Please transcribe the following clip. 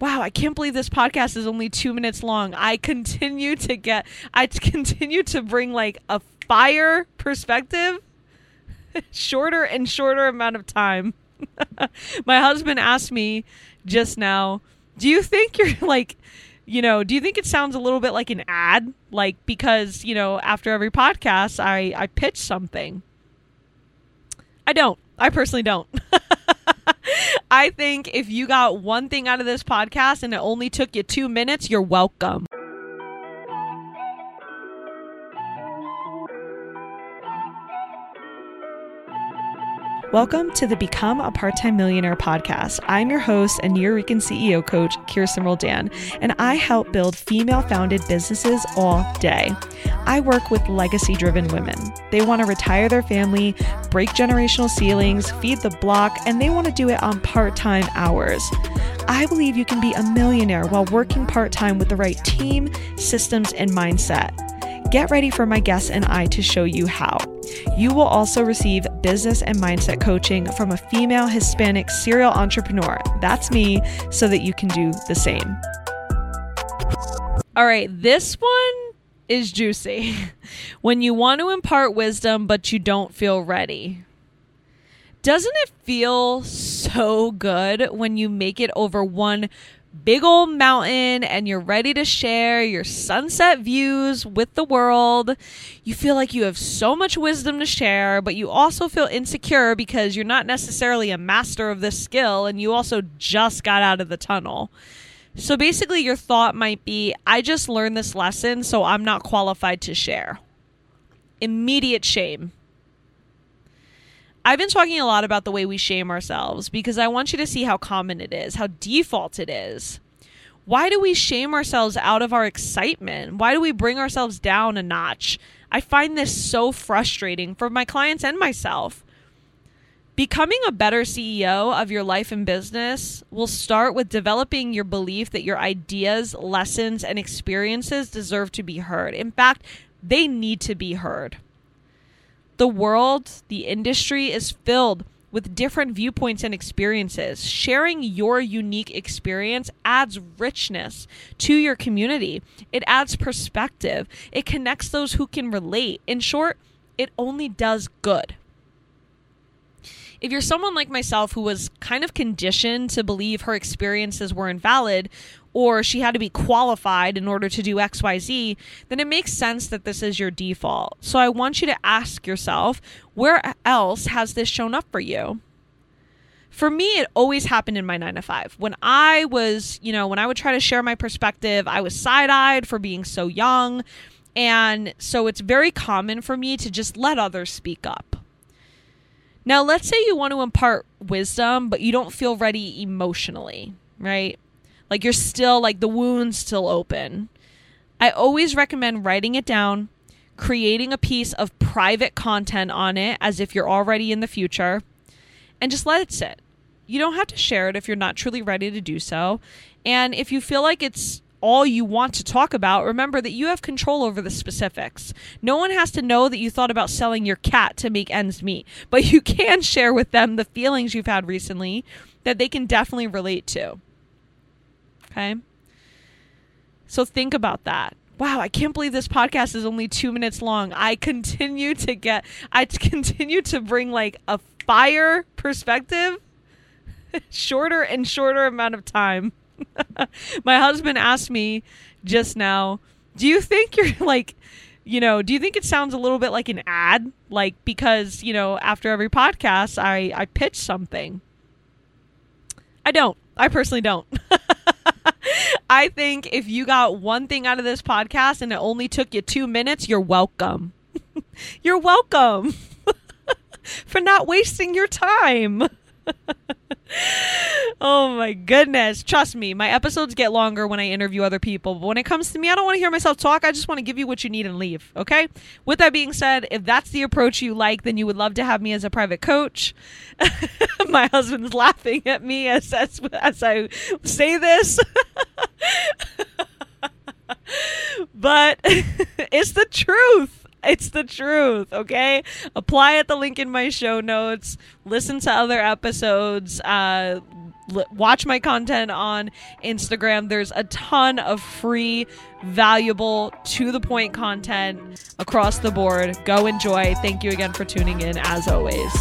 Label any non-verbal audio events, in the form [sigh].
wow, I can't believe this podcast is only two minutes long. I continue to get, I [laughs] continue to bring like a fire perspective, [laughs] shorter and shorter amount of time. [laughs] My husband asked me just now, do you think you're like, you know, do you think it sounds a little bit like an ad? Like, because, you know, after every podcast, I, I pitch something. I don't. I personally don't. I think if you got one thing out of this podcast and it only took you two minutes, you're welcome. Welcome to the Become a Part Time Millionaire podcast. I'm your host and Nuyorican CEO coach, Kirsten Roldan, and I help build female founded businesses all day. I work with legacy driven women. They want to retire their family, break generational ceilings, feed the block, and they want to do it on part time hours. I believe you can be a millionaire while working part time with the right team, systems, and mindset. Get ready for my guests and I to show you how. You will also receive business and mindset coaching from a female Hispanic serial entrepreneur. That's me, so that you can do the same. All right, this one is juicy. [laughs] when you want to impart wisdom, but you don't feel ready. Doesn't it feel so good when you make it over one big old mountain and you're ready to share your sunset views with the world. You feel like you have so much wisdom to share, but you also feel insecure because you're not necessarily a master of this skill and you also just got out of the tunnel. So basically, your thought might be I just learned this lesson, so I'm not qualified to share. Immediate shame. I've been talking a lot about the way we shame ourselves because I want you to see how common it is, how default it is. Why do we shame ourselves out of our excitement? Why do we bring ourselves down a notch? I find this so frustrating for my clients and myself. Becoming a better CEO of your life and business will start with developing your belief that your ideas, lessons, and experiences deserve to be heard. In fact, they need to be heard. The world, the industry is filled with different viewpoints and experiences. Sharing your unique experience adds richness to your community, it adds perspective, it connects those who can relate. In short, it only does good. If you're someone like myself who was kind of conditioned to believe her experiences were invalid, or she had to be qualified in order to do XYZ, then it makes sense that this is your default. So I want you to ask yourself, where else has this shown up for you? For me, it always happened in my nine to five. When I was, you know, when I would try to share my perspective, I was side eyed for being so young. And so it's very common for me to just let others speak up. Now, let's say you want to impart wisdom, but you don't feel ready emotionally, right? Like you're still like the wound's still open. I always recommend writing it down, creating a piece of private content on it as if you're already in the future, and just let it sit. You don't have to share it if you're not truly ready to do so. And if you feel like it's all you want to talk about, remember that you have control over the specifics. No one has to know that you thought about selling your cat to make ends meet, but you can share with them the feelings you've had recently that they can definitely relate to. Okay. So think about that. Wow, I can't believe this podcast is only two minutes long. I continue to get, I [laughs] continue to bring like a fire perspective, [laughs] shorter and shorter amount of time. [laughs] My husband asked me just now, do you think you're [laughs] like, you know, do you think it sounds a little bit like an ad? Like, because, you know, after every podcast, I, I pitch something. I don't. I personally don't. [laughs] I think if you got one thing out of this podcast and it only took you two minutes, you're welcome. you're welcome for not wasting your time. Oh my goodness. Trust me, my episodes get longer when I interview other people. But when it comes to me, I don't want to hear myself talk. I just want to give you what you need and leave. Okay? With that being said, if that's the approach you like, then you would love to have me as a private coach. [laughs] my husband's laughing at me as, as, as I say this. [laughs] but [laughs] it's the truth. [laughs] It's the truth, okay? Apply at the link in my show notes. Listen to other episodes. Uh, watch my content on Instagram. There's a ton of free, valuable, to the point content across the board. Go enjoy. Thank you again for tuning in, as always.